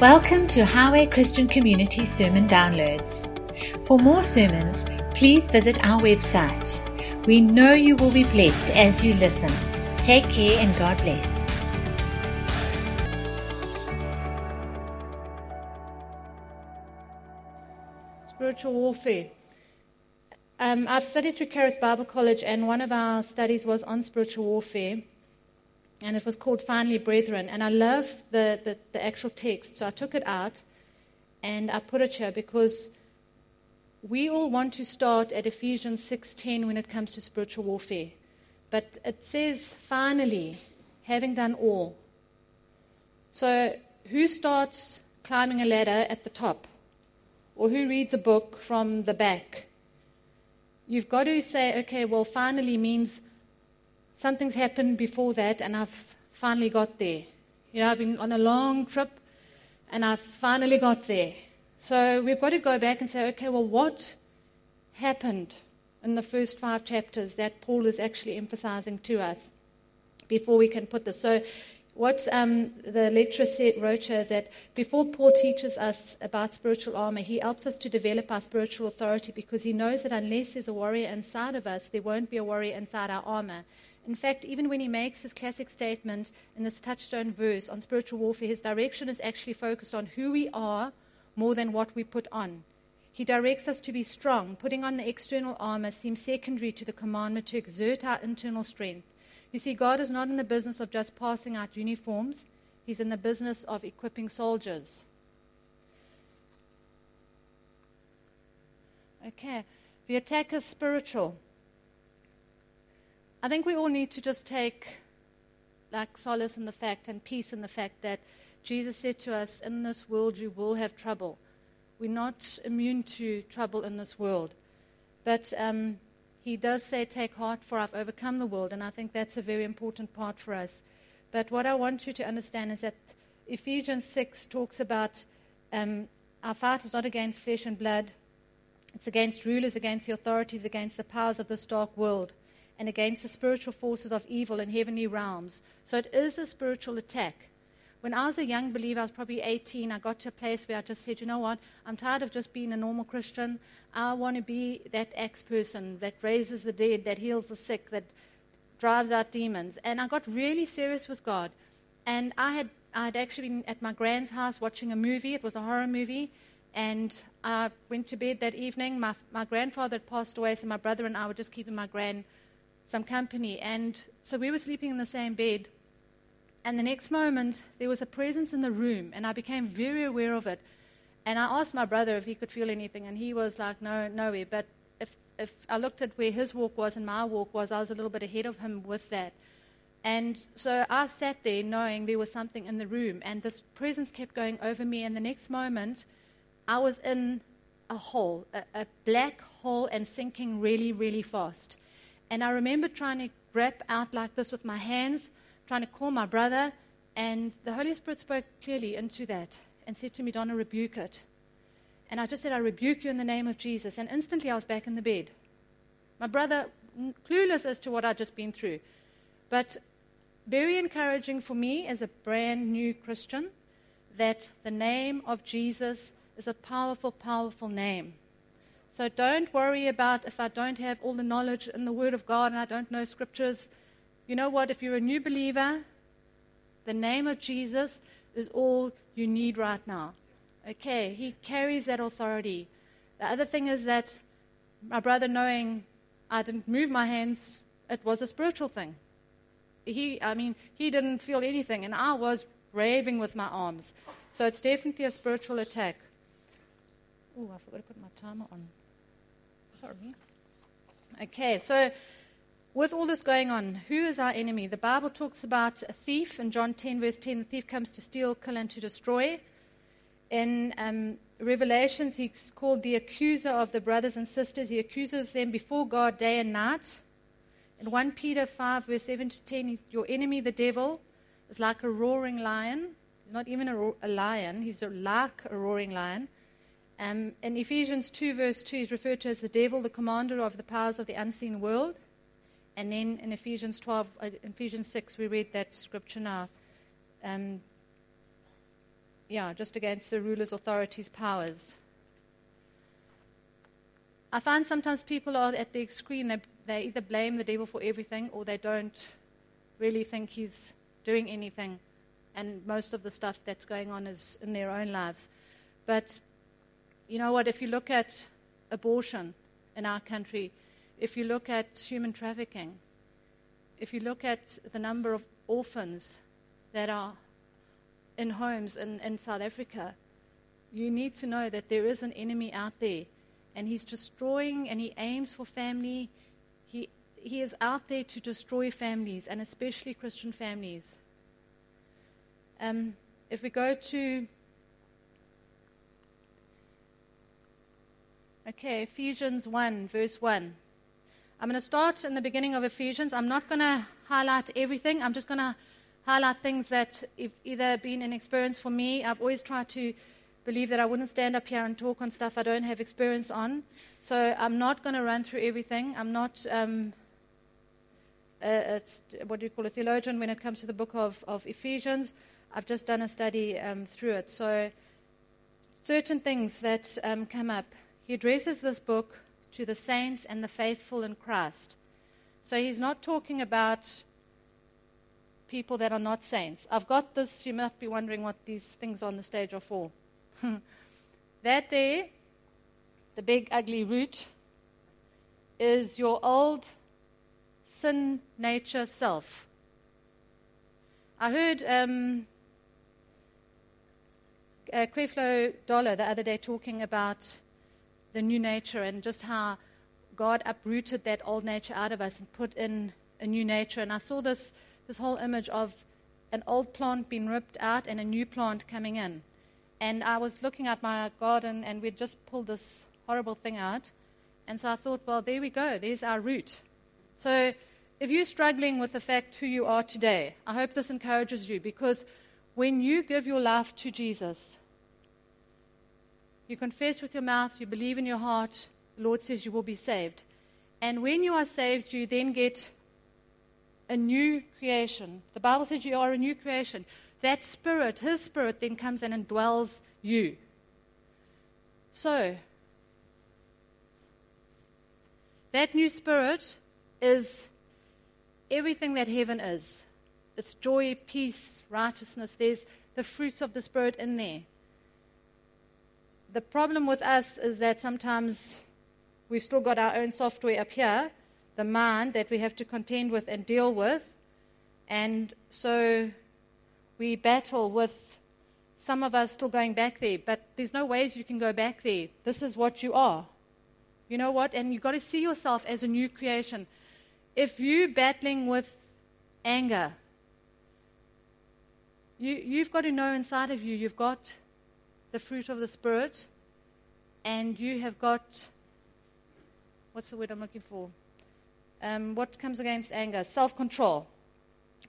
Welcome to Highway Christian Community Sermon Downloads. For more sermons, please visit our website. We know you will be blessed as you listen. Take care and God bless. Spiritual warfare. Um, I've studied through Charis Bible College, and one of our studies was on spiritual warfare and it was called Finally Brethren. And I love the, the, the, actual text, so I took it out and I put it here because we all want to start at Ephesians 6:10 when it comes to spiritual warfare. But it says, finally, having done all. So who starts climbing a ladder at the top? Or who reads a book from the back? You've got to say, okay, well, finally means something's happened before that, and I've finally got there. You know, I've been on a long trip, and I've finally got there. So we've got to go back and say, okay, well, what happened in the first five chapters that Paul is actually emphasizing to us before we can put this? So what um, the lecturer said, wrote here is that before Paul teaches us about spiritual armor, he helps us to develop our spiritual authority because he knows that unless there's a warrior inside of us, there won't be a warrior inside our armor. In fact, even when he makes his classic statement in this touchstone verse on spiritual warfare, his direction is actually focused on who we are more than what we put on. He directs us to be strong. Putting on the external armor seems secondary to the commandment to exert our internal strength. You see, God is not in the business of just passing out uniforms, He's in the business of equipping soldiers. Okay, the attack is spiritual. I think we all need to just take like solace in the fact and peace in the fact that Jesus said to us, In this world you will have trouble. We're not immune to trouble in this world. But um, he does say, Take heart, for I've overcome the world. And I think that's a very important part for us. But what I want you to understand is that Ephesians 6 talks about um, our fight is not against flesh and blood, it's against rulers, against the authorities, against the powers of this dark world and against the spiritual forces of evil in heavenly realms. So it is a spiritual attack. When I was a young believer, I was probably 18, I got to a place where I just said, you know what, I'm tired of just being a normal Christian. I want to be that ex person that raises the dead, that heals the sick, that drives out demons. And I got really serious with God. And I had, I had actually been at my grand's house watching a movie. It was a horror movie. And I went to bed that evening. My, my grandfather had passed away, so my brother and I were just keeping my grand some company. And so we were sleeping in the same bed. And the next moment, there was a presence in the room, and I became very aware of it. And I asked my brother if he could feel anything, and he was like, no, nowhere. But if, if I looked at where his walk was and my walk was, I was a little bit ahead of him with that. And so I sat there knowing there was something in the room, and this presence kept going over me. And the next moment, I was in a hole, a, a black hole, and sinking really, really fast. And I remember trying to grab out like this with my hands, trying to call my brother, and the Holy Spirit spoke clearly into that and said to me, Donna, rebuke it. And I just said, I rebuke you in the name of Jesus. And instantly I was back in the bed. My brother, mm, clueless as to what I'd just been through. But very encouraging for me as a brand new Christian that the name of Jesus is a powerful, powerful name. So don't worry about if I don't have all the knowledge in the Word of God and I don't know scriptures. You know what? If you're a new believer, the name of Jesus is all you need right now. Okay, He carries that authority. The other thing is that my brother, knowing I didn't move my hands, it was a spiritual thing. He, I mean, he didn't feel anything, and I was raving with my arms. So it's definitely a spiritual attack. Oh, I forgot to put my timer on. Sorry. Okay, so with all this going on, who is our enemy? The Bible talks about a thief in John 10, verse 10. The thief comes to steal, kill, and to destroy. In um, Revelations, he's called the accuser of the brothers and sisters. He accuses them before God day and night. In 1 Peter 5, verse 7 to 10, your enemy, the devil, is like a roaring lion. He's not even a, a lion, he's a, like a roaring lion um, in Ephesians 2, verse 2, he's referred to as the devil, the commander of the powers of the unseen world. And then in Ephesians 12, uh, Ephesians 6, we read that scripture now. Um, yeah, just against the rulers, authorities, powers. I find sometimes people are at the extreme. They, they either blame the devil for everything or they don't really think he's doing anything. And most of the stuff that's going on is in their own lives. But you know what? If you look at abortion in our country, if you look at human trafficking, if you look at the number of orphans that are in homes in, in South Africa, you need to know that there is an enemy out there and he's destroying and he aims for family. He, he is out there to destroy families and especially Christian families. Um, if we go to Okay, Ephesians 1, verse 1. I'm going to start in the beginning of Ephesians. I'm not going to highlight everything. I'm just going to highlight things that have either been an experience for me. I've always tried to believe that I wouldn't stand up here and talk on stuff I don't have experience on. So I'm not going to run through everything. I'm not um, a, a, what do you call a theologian when it comes to the book of, of Ephesians. I've just done a study um, through it. So certain things that um, come up. He addresses this book to the saints and the faithful in Christ. So he's not talking about people that are not saints. I've got this, you might be wondering what these things on the stage are for. that there, the big ugly root, is your old sin nature self. I heard um, uh, Creflo Dollar the other day talking about the new nature and just how God uprooted that old nature out of us and put in a new nature. And I saw this, this whole image of an old plant being ripped out and a new plant coming in. And I was looking at my garden and we'd just pulled this horrible thing out. And so I thought, well, there we go. There's our root. So if you're struggling with the fact who you are today, I hope this encourages you because when you give your life to Jesus, you confess with your mouth, you believe in your heart, the Lord says you will be saved. And when you are saved, you then get a new creation. The Bible says you are a new creation. That spirit, his spirit, then comes in and dwells you. So, that new spirit is everything that heaven is. It's joy, peace, righteousness. There's the fruits of the Spirit in there the problem with us is that sometimes we've still got our own software up here, the mind that we have to contend with and deal with. And so we battle with some of us still going back there, but there's no ways you can go back there. This is what you are. You know what? And you've got to see yourself as a new creation. If you're battling with anger, you, you've got to know inside of you, you've got the fruit of the Spirit, and you have got what's the word I'm looking for? Um, what comes against anger? Self control.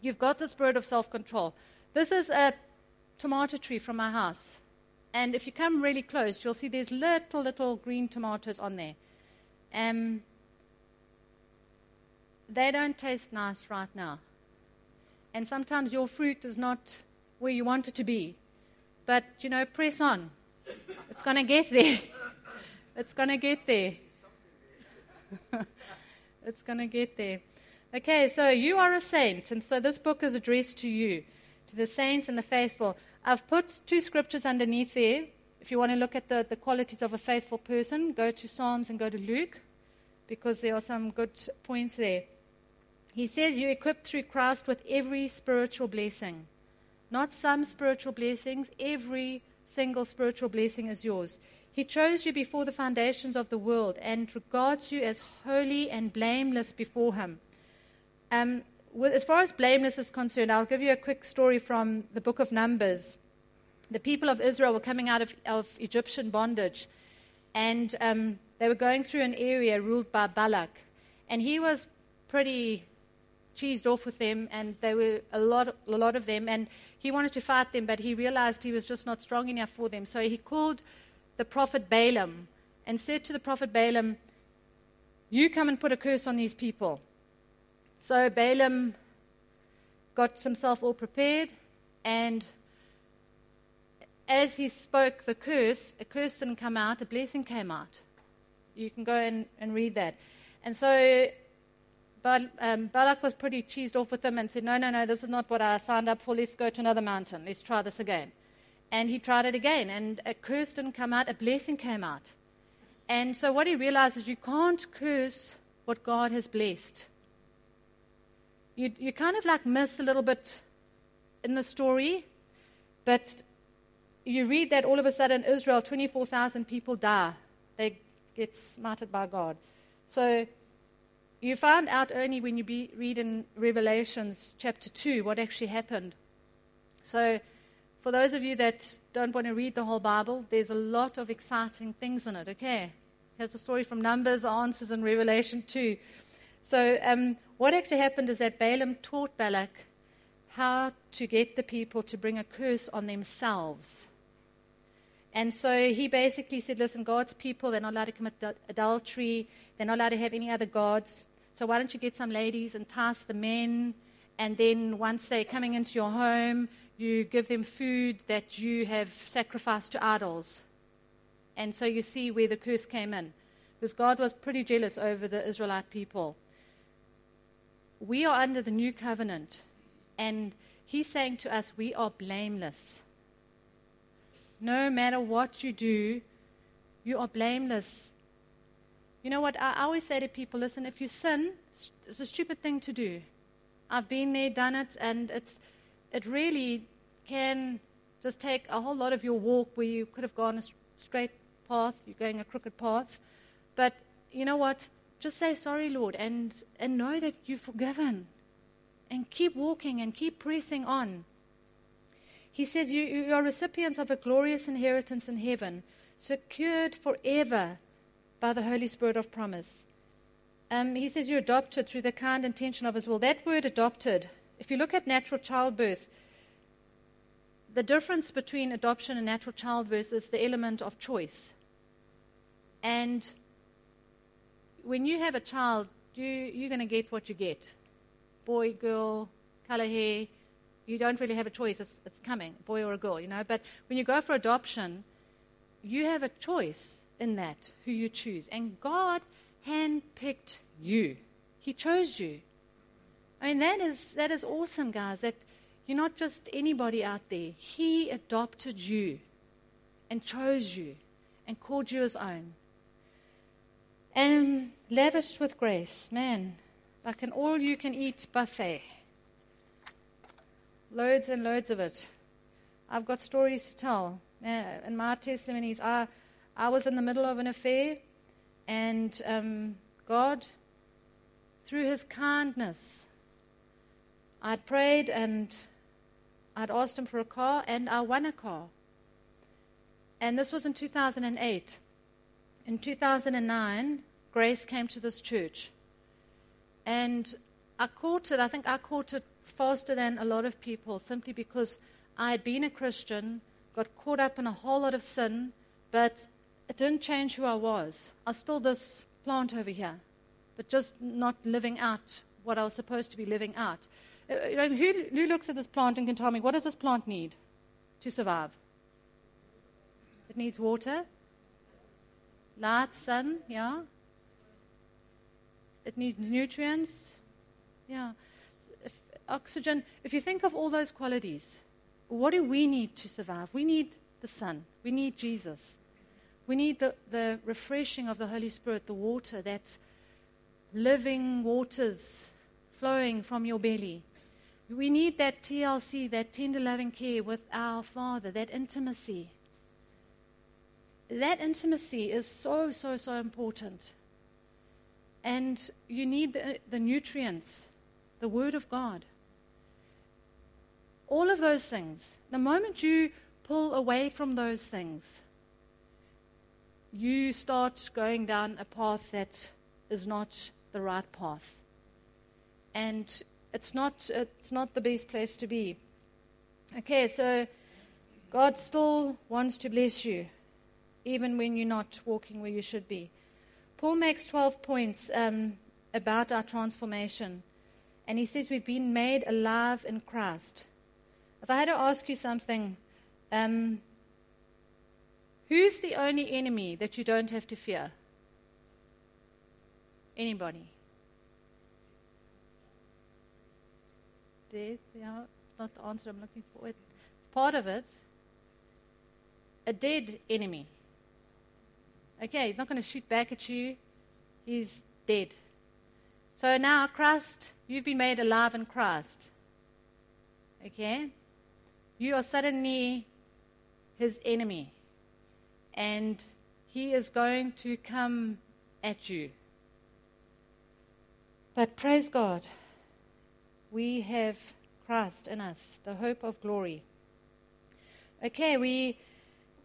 You've got the spirit of self control. This is a tomato tree from my house. And if you come really close, you'll see there's little, little green tomatoes on there. Um, they don't taste nice right now. And sometimes your fruit is not where you want it to be. But, you know, press on. It's going to get there. It's going to get there. it's going to get there. Okay, so you are a saint, and so this book is addressed to you, to the saints and the faithful. I've put two scriptures underneath there. If you want to look at the, the qualities of a faithful person, go to Psalms and go to Luke, because there are some good points there. He says, You're equipped through Christ with every spiritual blessing. Not some spiritual blessings, every single spiritual blessing is yours. He chose you before the foundations of the world and regards you as holy and blameless before Him. Um, with, as far as blameless is concerned, I'll give you a quick story from the book of Numbers. The people of Israel were coming out of, of Egyptian bondage, and um, they were going through an area ruled by Balak. And he was pretty cheesed off with them, and there were a lot, a lot of them. And he wanted to fight them, but he realized he was just not strong enough for them. So he called the prophet Balaam and said to the prophet Balaam, You come and put a curse on these people. So Balaam got himself all prepared, and as he spoke the curse, a curse didn't come out, a blessing came out. You can go and, and read that. And so Bal- um, Balak was pretty cheesed off with him and said, No, no, no, this is not what I signed up for. Let's go to another mountain. Let's try this again. And he tried it again, and a curse didn't come out, a blessing came out. And so what he realized is you can't curse what God has blessed. You, you kind of like miss a little bit in the story, but you read that all of a sudden Israel, 24,000 people die. They get smited by God. So you find out only when you be, read in Revelations chapter 2 what actually happened. So, for those of you that don't want to read the whole Bible, there's a lot of exciting things in it, okay? Here's a story from Numbers, Answers, in Revelation 2. So, um, what actually happened is that Balaam taught Balak how to get the people to bring a curse on themselves. And so he basically said, Listen, God's people, they're not allowed to commit adultery, they're not allowed to have any other gods. So why don't you get some ladies, and task the men, and then once they're coming into your home, you give them food that you have sacrificed to idols. And so you see where the curse came in. Because God was pretty jealous over the Israelite people. We are under the new covenant, and He's saying to us, we are blameless. No matter what you do, you are blameless you know what? I always say to people listen, if you sin, it's a stupid thing to do. I've been there, done it, and it's, it really can just take a whole lot of your walk where you could have gone a straight path, you're going a crooked path. But you know what? Just say sorry, Lord, and, and know that you're forgiven. And keep walking and keep pressing on. He says, you, you are recipients of a glorious inheritance in heaven, secured forever by the Holy Spirit of promise. Um, he says you're adopted through the kind intention of His will. That word adopted, if you look at natural childbirth, the difference between adoption and natural childbirth is the element of choice. And when you have a child, you, you're going to get what you get boy, girl, color hair. You don't really have a choice. It's, it's coming, boy or a girl, you know. But when you go for adoption, you have a choice in that, who you choose. And God handpicked you, He chose you. I mean, that is, that is awesome, guys, that you're not just anybody out there. He adopted you and chose you and called you his own. And lavished with grace, man, like an all you can eat buffet. Loads and loads of it. I've got stories to tell. Uh, in my testimonies, I I was in the middle of an affair, and um, God, through His kindness, I'd prayed and I'd asked Him for a car, and I won a car. And this was in 2008. In 2009, Grace came to this church. And I caught it, I think I caught it faster than a lot of people simply because I had been a Christian, got caught up in a whole lot of sin, but it didn't change who I was. I was still this plant over here, but just not living out what I was supposed to be living out. Uh, you know, who, who looks at this plant and can tell me what does this plant need to survive? It needs water, light, sun, yeah. It needs nutrients, yeah. If, oxygen. If you think of all those qualities, what do we need to survive? We need the sun. We need Jesus. We need the, the refreshing of the Holy Spirit, the water, that living waters flowing from your belly. We need that TLC, that tender loving care with our Father, that intimacy. That intimacy is so, so, so important. And you need the, the nutrients, the Word of God. All of those things. The moment you pull away from those things, you start going down a path that is not the right path. And it's not, it's not the best place to be. Okay, so God still wants to bless you, even when you're not walking where you should be. Paul makes 12 points um, about our transformation. And he says we've been made alive in Christ. If I had to ask you something, um, Who's the only enemy that you don't have to fear? Anybody? Death, yeah, uh, not the answer I'm looking for. It's part of it. A dead enemy. Okay, he's not going to shoot back at you. He's dead. So now, Christ, you've been made alive in Christ. Okay? You are suddenly his enemy. And he is going to come at you. But praise God, we have Christ in us, the hope of glory. Okay, we,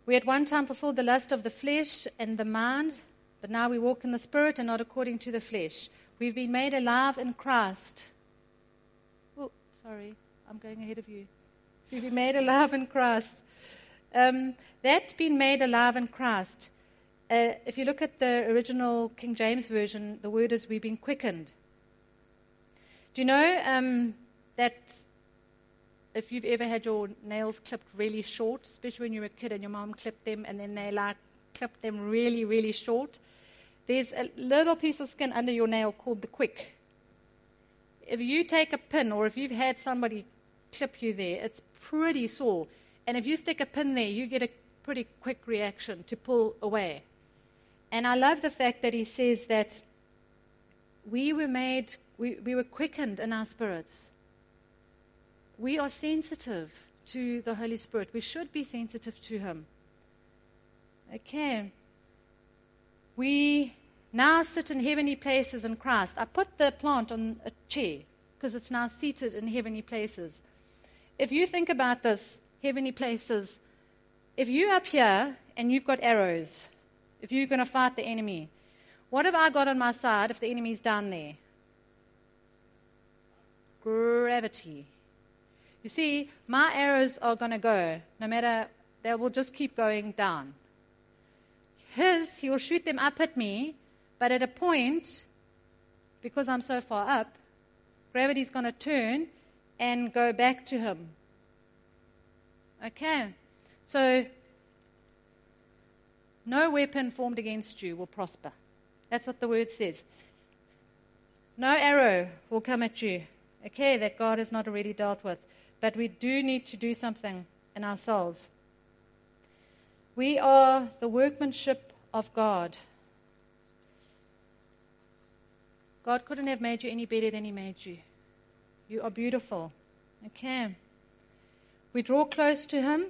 we at one time fulfilled the lust of the flesh and the mind, but now we walk in the Spirit and not according to the flesh. We've been made alive in Christ. Oh, sorry, I'm going ahead of you. We've been made alive in Christ. Um, that being made alive in Christ, uh, if you look at the original King James Version, the word is we've been quickened. Do you know um, that if you've ever had your nails clipped really short, especially when you were a kid and your mom clipped them and then they like clipped them really, really short, there's a little piece of skin under your nail called the quick. If you take a pin or if you've had somebody clip you there, it's pretty sore. And if you stick a pin there, you get a pretty quick reaction to pull away. And I love the fact that he says that we were made, we, we were quickened in our spirits. We are sensitive to the Holy Spirit. We should be sensitive to Him. Okay. We now sit in heavenly places in Christ. I put the plant on a chair because it's now seated in heavenly places. If you think about this, heavenly places, if you're up here and you've got arrows, if you're going to fight the enemy, what have I got on my side if the enemy's down there? Gravity. You see, my arrows are going to go, no matter, they will just keep going down. His, he will shoot them up at me, but at a point, because I'm so far up, gravity's going to turn and go back to him. Okay, so no weapon formed against you will prosper. That's what the word says. No arrow will come at you. Okay, that God has not already dealt with. But we do need to do something in ourselves. We are the workmanship of God. God couldn't have made you any better than He made you. You are beautiful. Okay. We draw close to Him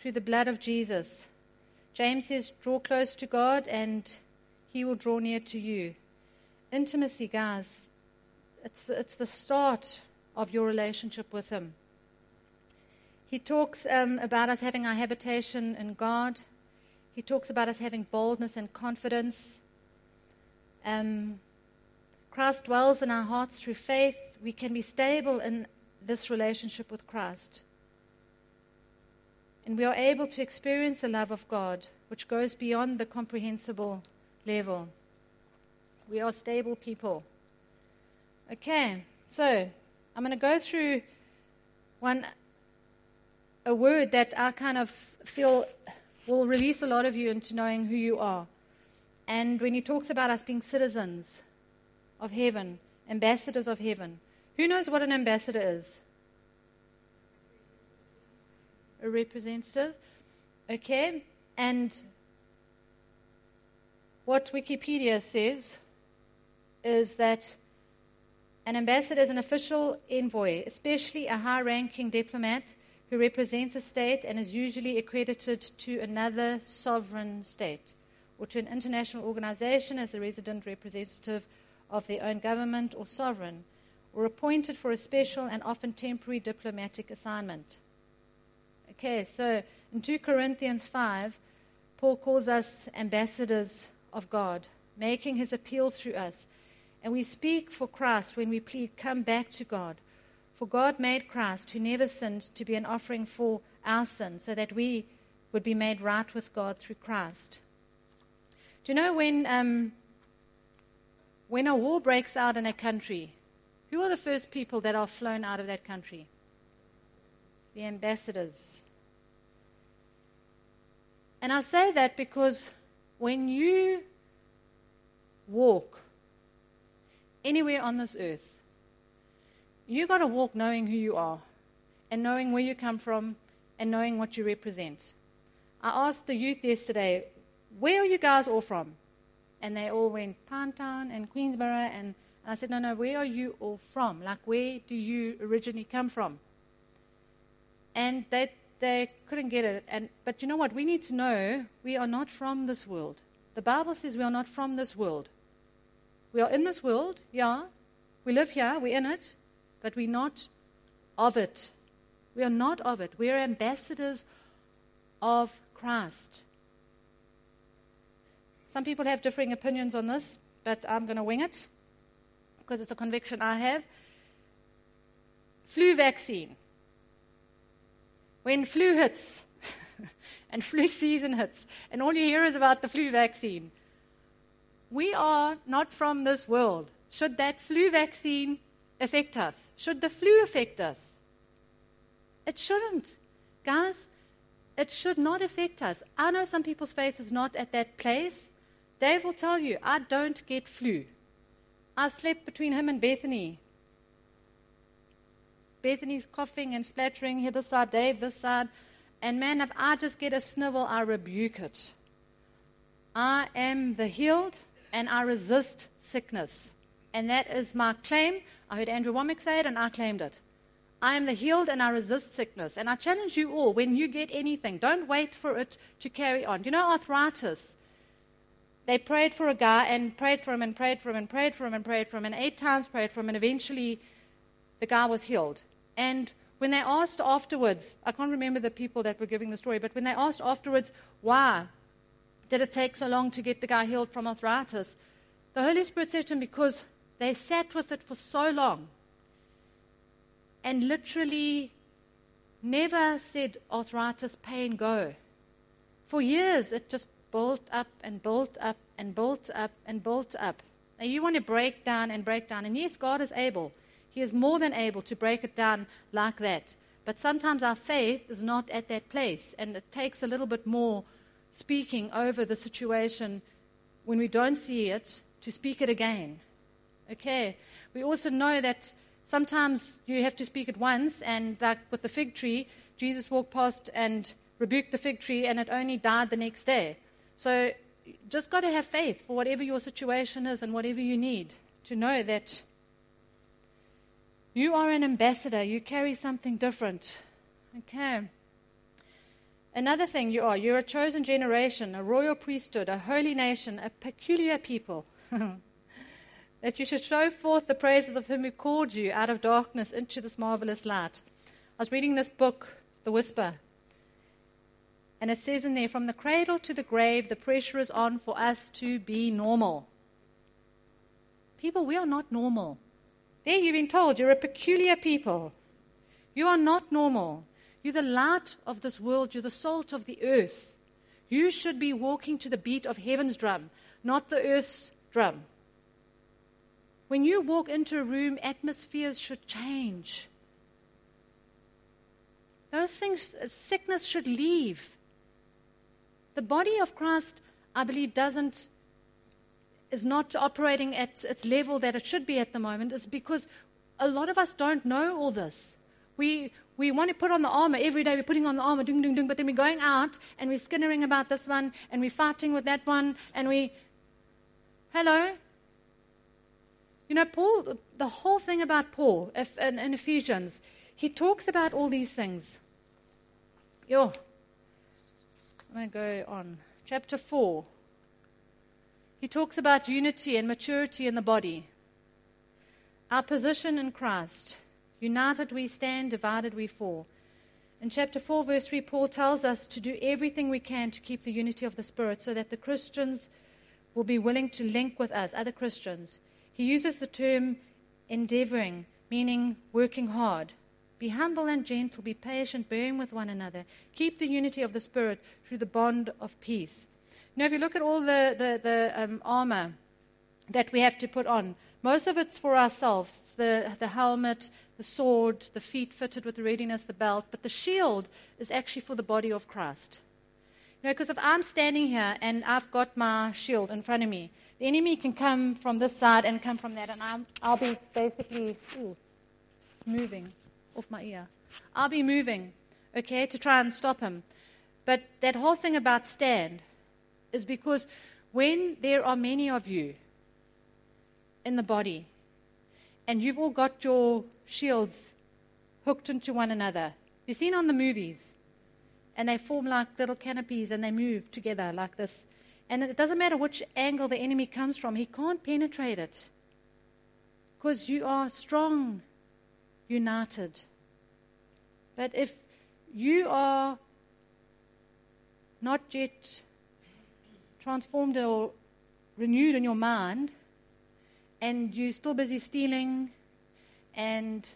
through the blood of Jesus. James says, draw close to God and He will draw near to you. Intimacy, guys, it's the, it's the start of your relationship with Him. He talks um, about us having our habitation in God. He talks about us having boldness and confidence. Um, Christ dwells in our hearts through faith. We can be stable in this relationship with Christ. And we are able to experience the love of God, which goes beyond the comprehensible level. We are stable people. Okay, so I'm going to go through one a word that I kind of feel will release a lot of you into knowing who you are. And when he talks about us being citizens of heaven, ambassadors of heaven, who knows what an ambassador is? A representative. Okay? And what Wikipedia says is that an ambassador is an official envoy, especially a high ranking diplomat who represents a state and is usually accredited to another sovereign state or to an international organization as a resident representative of their own government or sovereign, or appointed for a special and often temporary diplomatic assignment. Okay, so in 2 Corinthians 5, Paul calls us ambassadors of God, making his appeal through us and we speak for Christ when we plead, Come back to God. For God made Christ, who never sinned, to be an offering for our sin, so that we would be made right with God through Christ. Do you know when, um, when a war breaks out in a country, who are the first people that are flown out of that country? The ambassadors. And I say that because when you walk anywhere on this earth, you've got to walk knowing who you are and knowing where you come from and knowing what you represent. I asked the youth yesterday, Where are you guys all from? And they all went, Pinetown and Queensburgh. And I said, No, no, where are you all from? Like, where do you originally come from? And they, they couldn't get it. And, but you know what? We need to know we are not from this world. The Bible says we are not from this world. We are in this world, yeah. We live here, we're in it, but we're not of it. We are not of it. We are ambassadors of Christ. Some people have differing opinions on this, but I'm going to wing it because it's a conviction I have. Flu vaccine. When flu hits, and flu season hits, and all you hear is about the flu vaccine. We are not from this world. Should that flu vaccine affect us? Should the flu affect us? It shouldn't. Guys, it should not affect us. I know some people's faith is not at that place. Dave will tell you, I don't get flu. I slept between him and Bethany. Bethany's coughing and splattering here this side, Dave this side. And man, if I just get a snivel, I rebuke it. I am the healed and I resist sickness. And that is my claim. I heard Andrew Wommack say it and I claimed it. I am the healed and I resist sickness. And I challenge you all when you get anything, don't wait for it to carry on. You know, arthritis. They prayed for a guy and prayed for him and prayed for him and prayed for him and prayed for him and eight times prayed for him and eventually the guy was healed. And when they asked afterwards, I can't remember the people that were giving the story, but when they asked afterwards, why did it take so long to get the guy healed from arthritis? The Holy Spirit said to him, because they sat with it for so long and literally never said arthritis, pain, go. For years, it just built up and built up and built up and built up. Now, you want to break down and break down. And yes, God is able. He is more than able to break it down like that. But sometimes our faith is not at that place, and it takes a little bit more speaking over the situation when we don't see it to speak it again. Okay? We also know that sometimes you have to speak it once, and like with the fig tree, Jesus walked past and rebuked the fig tree, and it only died the next day. So just got to have faith for whatever your situation is and whatever you need to know that you are an ambassador. You carry something different. Okay. Another thing you are, you're a chosen generation, a royal priesthood, a holy nation, a peculiar people. that you should show forth the praises of him who called you out of darkness into this marvelous light. I was reading this book, The Whisper, and it says in there, from the cradle to the grave, the pressure is on for us to be normal. People, we are not normal. There you've been told you're a peculiar people. You are not normal. You're the light of this world. You're the salt of the earth. You should be walking to the beat of heaven's drum, not the earth's drum. When you walk into a room, atmospheres should change. Those things, uh, sickness should leave. The body of Christ, I believe, doesn't is not operating at its level that it should be at the moment is because a lot of us don't know all this. We, we want to put on the armor every day. We're putting on the armor, ding, ding, ding, but then we're going out and we're skinnering about this one and we're fighting with that one and we. Hello? You know, Paul, the whole thing about Paul if, in, in Ephesians, he talks about all these things. Yo, I'm going to go on. Chapter 4. He talks about unity and maturity in the body. Our position in Christ. United we stand, divided we fall. In chapter 4, verse 3, Paul tells us to do everything we can to keep the unity of the Spirit so that the Christians will be willing to link with us, other Christians. He uses the term endeavoring, meaning working hard. Be humble and gentle, be patient, bearing with one another. Keep the unity of the Spirit through the bond of peace. Now, if you look at all the, the, the um, armor that we have to put on, most of it's for ourselves the, the helmet, the sword, the feet fitted with readiness, the belt, but the shield is actually for the body of Christ. You know, because if I'm standing here and I've got my shield in front of me, the enemy can come from this side and come from that, and I'm, I'll be basically ooh, moving off my ear. I'll be moving, okay, to try and stop him. But that whole thing about stand is because when there are many of you in the body and you've all got your shields hooked into one another, you've seen on the movies, and they form like little canopies and they move together like this. And it doesn't matter which angle the enemy comes from, he can't penetrate it because you are strong, united. But if you are not yet transformed or renewed in your mind, and you're still busy stealing and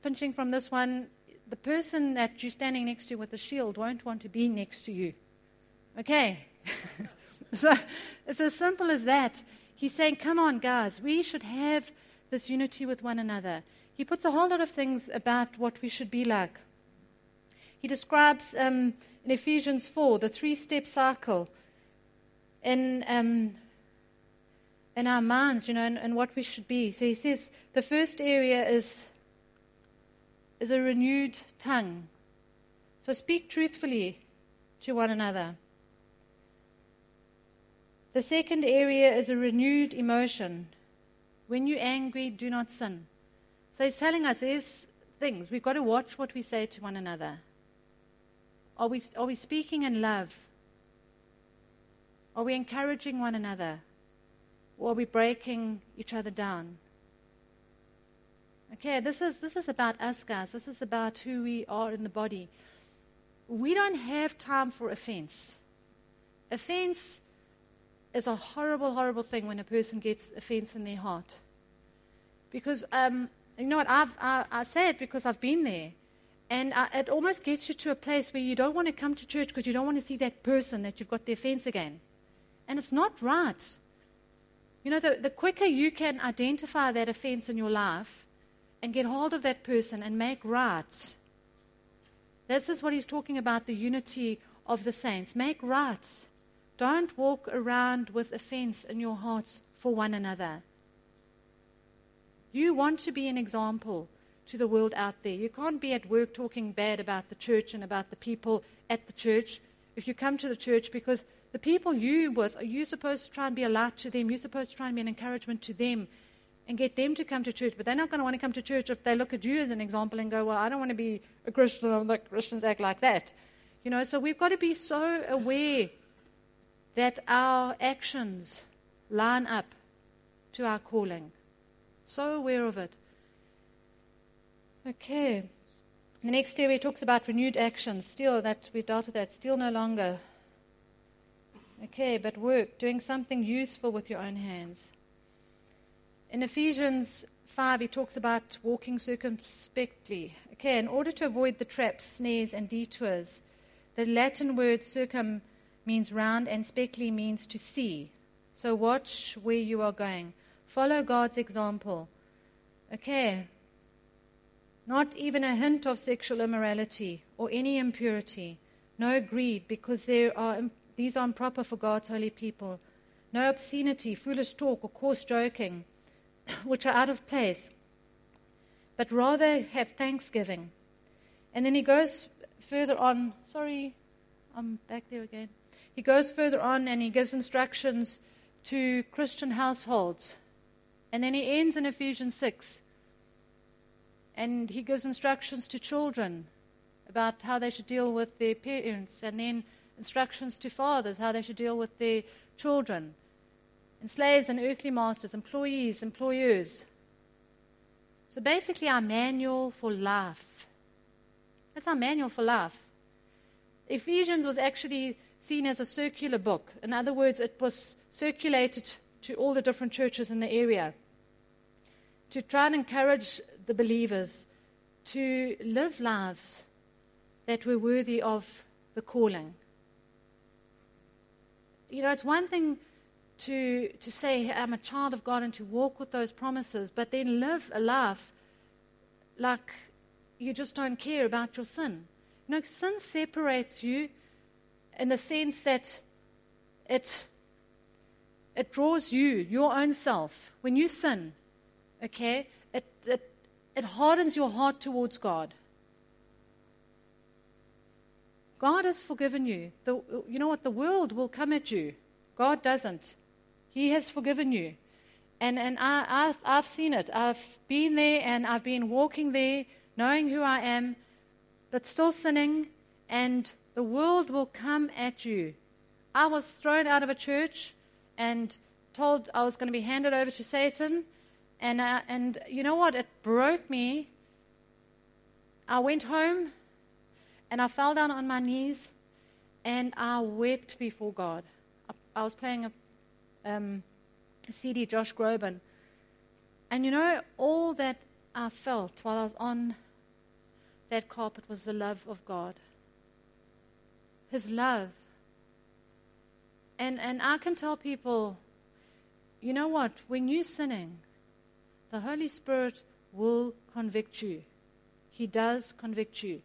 pinching from this one, the person that you're standing next to with the shield won't want to be next to you. Okay? so it's as simple as that. He's saying, come on, guys, we should have this unity with one another. He puts a whole lot of things about what we should be like. He describes um, in Ephesians 4 the three step cycle in, um, in our minds, you know, and, and what we should be. So he says the first area is, is a renewed tongue. So speak truthfully to one another. The second area is a renewed emotion. When you're angry, do not sin. So he's telling us there's things. We've got to watch what we say to one another. Are we, are we speaking in love? Are we encouraging one another? Or are we breaking each other down? Okay, this is, this is about us, guys. This is about who we are in the body. We don't have time for offense. Offense is a horrible, horrible thing when a person gets offense in their heart. Because, um, you know what, I've, I, I say it because I've been there. And uh, it almost gets you to a place where you don't want to come to church because you don't want to see that person that you've got the offense again. And it's not right. You know, the, the quicker you can identify that offense in your life and get hold of that person and make right, this is what he's talking about the unity of the saints. Make right. Don't walk around with offense in your hearts for one another. You want to be an example to the world out there. You can't be at work talking bad about the church and about the people at the church if you come to the church because the people you with, are you supposed to try and be a light to them? You're supposed to try and be an encouragement to them and get them to come to church. But they're not going to want to come to church if they look at you as an example and go, Well, I don't want to be a Christian. I'm Like Christians act like that. You know, so we've got to be so aware that our actions line up to our calling. So aware of it. Okay. The next area talks about renewed actions. Still, that we've dealt with that. Still no longer. Okay, but work, doing something useful with your own hands. In Ephesians 5, he talks about walking circumspectly. Okay, in order to avoid the traps, snares, and detours, the Latin word circum means round and spectly means to see. So watch where you are going. Follow God's example. Okay. Not even a hint of sexual immorality or any impurity. No greed, because there are these are improper for God's holy people. No obscenity, foolish talk, or coarse joking, which are out of place, but rather have thanksgiving. And then he goes further on. Sorry, I'm back there again. He goes further on and he gives instructions to Christian households. And then he ends in Ephesians 6. And he gives instructions to children about how they should deal with their parents. And then instructions to fathers how they should deal with their children, and slaves and earthly masters, employees, employers. So basically, our manual for life. That's our manual for life. Ephesians was actually seen as a circular book. In other words, it was circulated to all the different churches in the area to try and encourage the believers to live lives that were worthy of the calling you know, it's one thing to, to say, I'm a child of God and to walk with those promises, but then live a life like you just don't care about your sin. You know, sin separates you. in the sense that it, it draws you, your own self. When you sin, okay, it, it, it hardens your heart towards God. God has forgiven you. The, you know what? The world will come at you. God doesn't. He has forgiven you. And, and I, I've, I've seen it. I've been there and I've been walking there, knowing who I am, but still sinning, and the world will come at you. I was thrown out of a church and told I was going to be handed over to Satan. And, and you know what? It broke me. I went home and I fell down on my knees and I wept before God. I, I was playing a, um, a CD, Josh Groban. And you know, all that I felt while I was on that carpet was the love of God. His love. And, and I can tell people, you know what? When you're sinning, the Holy Spirit will convict you. He does convict you.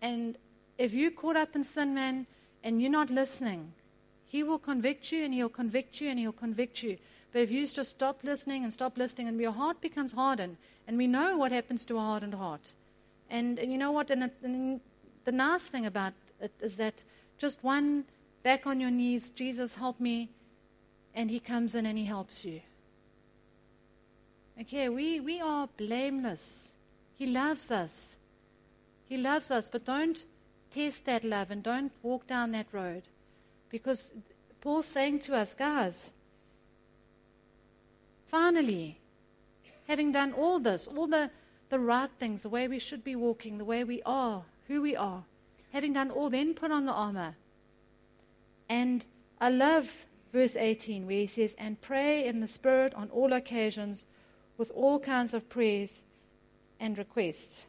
And if you're caught up in sin, man, and you're not listening, He will convict you and He'll convict you and He'll convict you. But if you just stop listening and stop listening, and your heart becomes hardened, and we know what happens to a hardened heart. And, and you know what? And, and the nice thing about it is that just one back on your knees, Jesus, help me, and He comes in and He helps you. Okay, we, we are blameless. He loves us. He loves us, but don't test that love and don't walk down that road. Because Paul's saying to us, guys, finally, having done all this, all the, the right things, the way we should be walking, the way we are, who we are, having done all, then put on the armor. And I love verse 18 where he says, And pray in the Spirit on all occasions with all kinds of prayers and requests.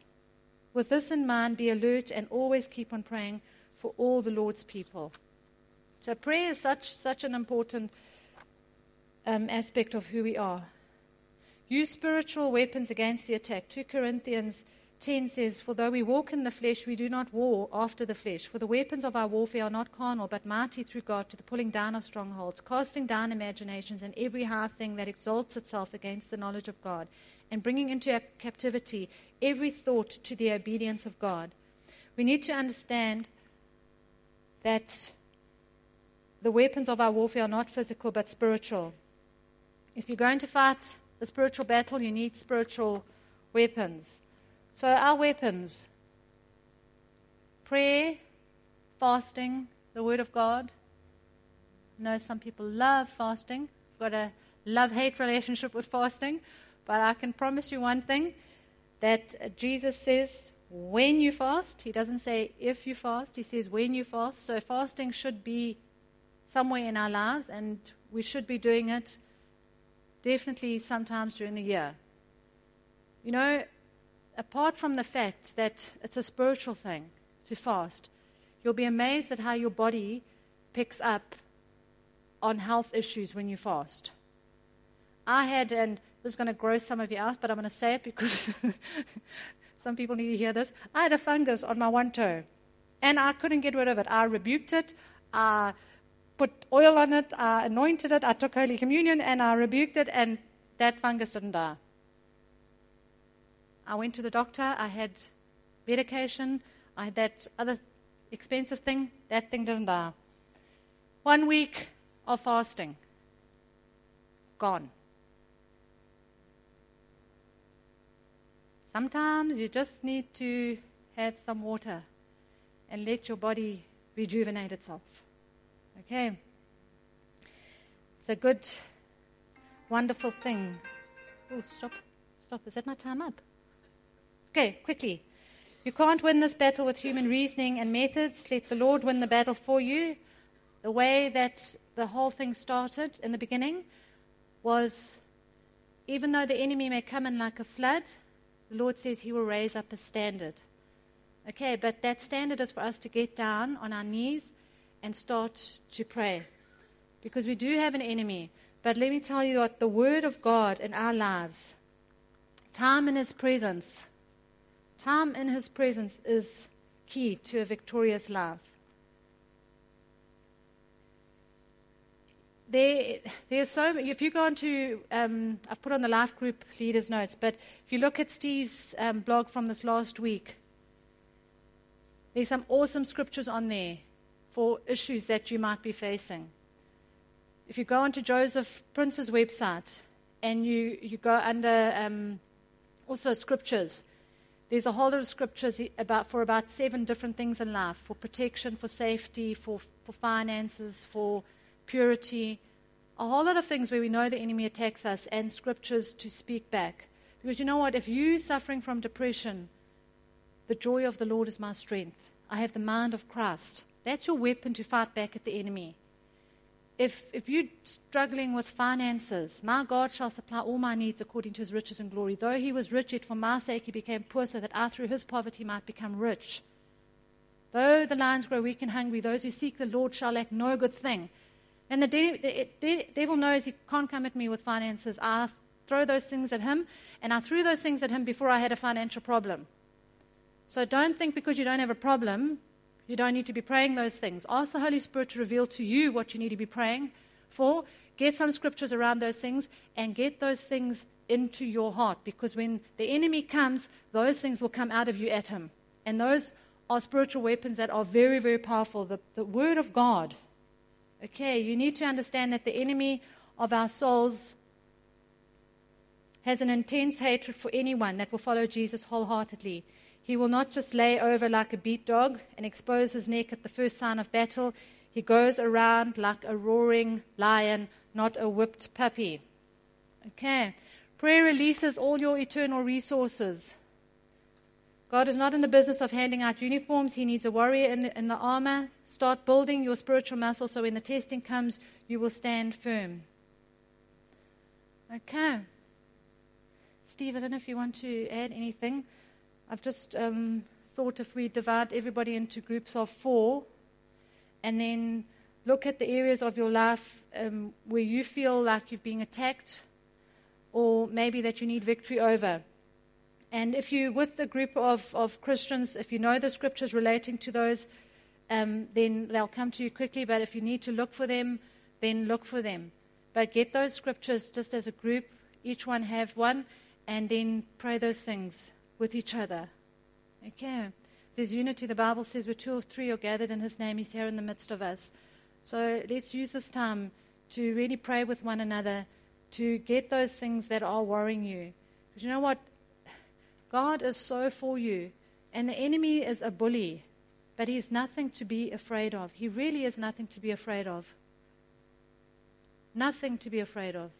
With this in mind, be alert and always keep on praying for all the Lord's people. So, prayer is such, such an important um, aspect of who we are. Use spiritual weapons against the attack. 2 Corinthians 10 says, For though we walk in the flesh, we do not war after the flesh. For the weapons of our warfare are not carnal, but mighty through God to the pulling down of strongholds, casting down imaginations and every high thing that exalts itself against the knowledge of God, and bringing into captivity every thought to the obedience of God. We need to understand that the weapons of our warfare are not physical but spiritual. If you're going to fight a spiritual battle, you need spiritual weapons. So, our weapons prayer, fasting, the Word of God. I know some people love fasting. I've got a love hate relationship with fasting. But I can promise you one thing that Jesus says when you fast. He doesn't say if you fast, he says when you fast. So fasting should be somewhere in our lives, and we should be doing it definitely sometimes during the year. You know, apart from the fact that it's a spiritual thing to fast, you'll be amazed at how your body picks up on health issues when you fast. I had, and this is going to gross some of you out, but I'm going to say it because some people need to hear this. I had a fungus on my one toe, and I couldn't get rid of it. I rebuked it. I put oil on it. I anointed it. I took Holy Communion, and I rebuked it, and that fungus didn't die. I went to the doctor. I had medication. I had that other expensive thing. That thing didn't die. One week of fasting, gone. Sometimes you just need to have some water and let your body rejuvenate itself. Okay? It's a good, wonderful thing. Oh, stop. Stop. Is that my time up? Okay, quickly. You can't win this battle with human reasoning and methods. Let the Lord win the battle for you. The way that the whole thing started in the beginning was even though the enemy may come in like a flood, the Lord says He will raise up a standard. Okay, but that standard is for us to get down on our knees and start to pray. Because we do have an enemy. But let me tell you what the Word of God in our lives, time in His presence, Time in His presence is key to a victorious life. There, there's so. If you go into, um, I've put on the life group leaders' notes, but if you look at Steve's um, blog from this last week, there's some awesome scriptures on there for issues that you might be facing. If you go onto Joseph Prince's website and you, you go under um, also scriptures, there's a whole lot of scriptures about for about seven different things in life for protection, for safety, for, for finances, for purity, a whole lot of things where we know the enemy attacks us, and scriptures to speak back. Because you know what? If you're suffering from depression, the joy of the Lord is my strength. I have the mind of Christ. That's your weapon to fight back at the enemy. If, if you're struggling with finances, my God shall supply all my needs according to his riches and glory. Though he was rich, yet for my sake he became poor, so that I through his poverty might become rich. Though the lions grow weak and hungry, those who seek the Lord shall lack no good thing. And the, de- the de- devil knows he can't come at me with finances. I throw those things at him, and I threw those things at him before I had a financial problem. So don't think because you don't have a problem, you don't need to be praying those things. Ask the Holy Spirit to reveal to you what you need to be praying for. Get some scriptures around those things and get those things into your heart because when the enemy comes, those things will come out of you at him. And those are spiritual weapons that are very, very powerful. The, the Word of God Okay, you need to understand that the enemy of our souls has an intense hatred for anyone that will follow Jesus wholeheartedly. He will not just lay over like a beat dog and expose his neck at the first sign of battle. He goes around like a roaring lion, not a whipped puppy. Okay. Prayer releases all your eternal resources. God is not in the business of handing out uniforms. He needs a warrior in the, in the armor. Start building your spiritual muscle so when the testing comes, you will stand firm. Okay. Steve, I don't know if you want to add anything. I've just um, thought if we divide everybody into groups of four and then look at the areas of your life um, where you feel like you've been attacked or maybe that you need victory over. And if you're with a group of, of Christians, if you know the scriptures relating to those, um, then they'll come to you quickly. But if you need to look for them, then look for them. But get those scriptures just as a group, each one have one, and then pray those things with each other. Okay. There's unity. The Bible says where two or three are gathered in His name, He's here in the midst of us. So let's use this time to really pray with one another to get those things that are worrying you. Because you know what? God is so for you, and the enemy is a bully, but he's nothing to be afraid of. He really is nothing to be afraid of. Nothing to be afraid of.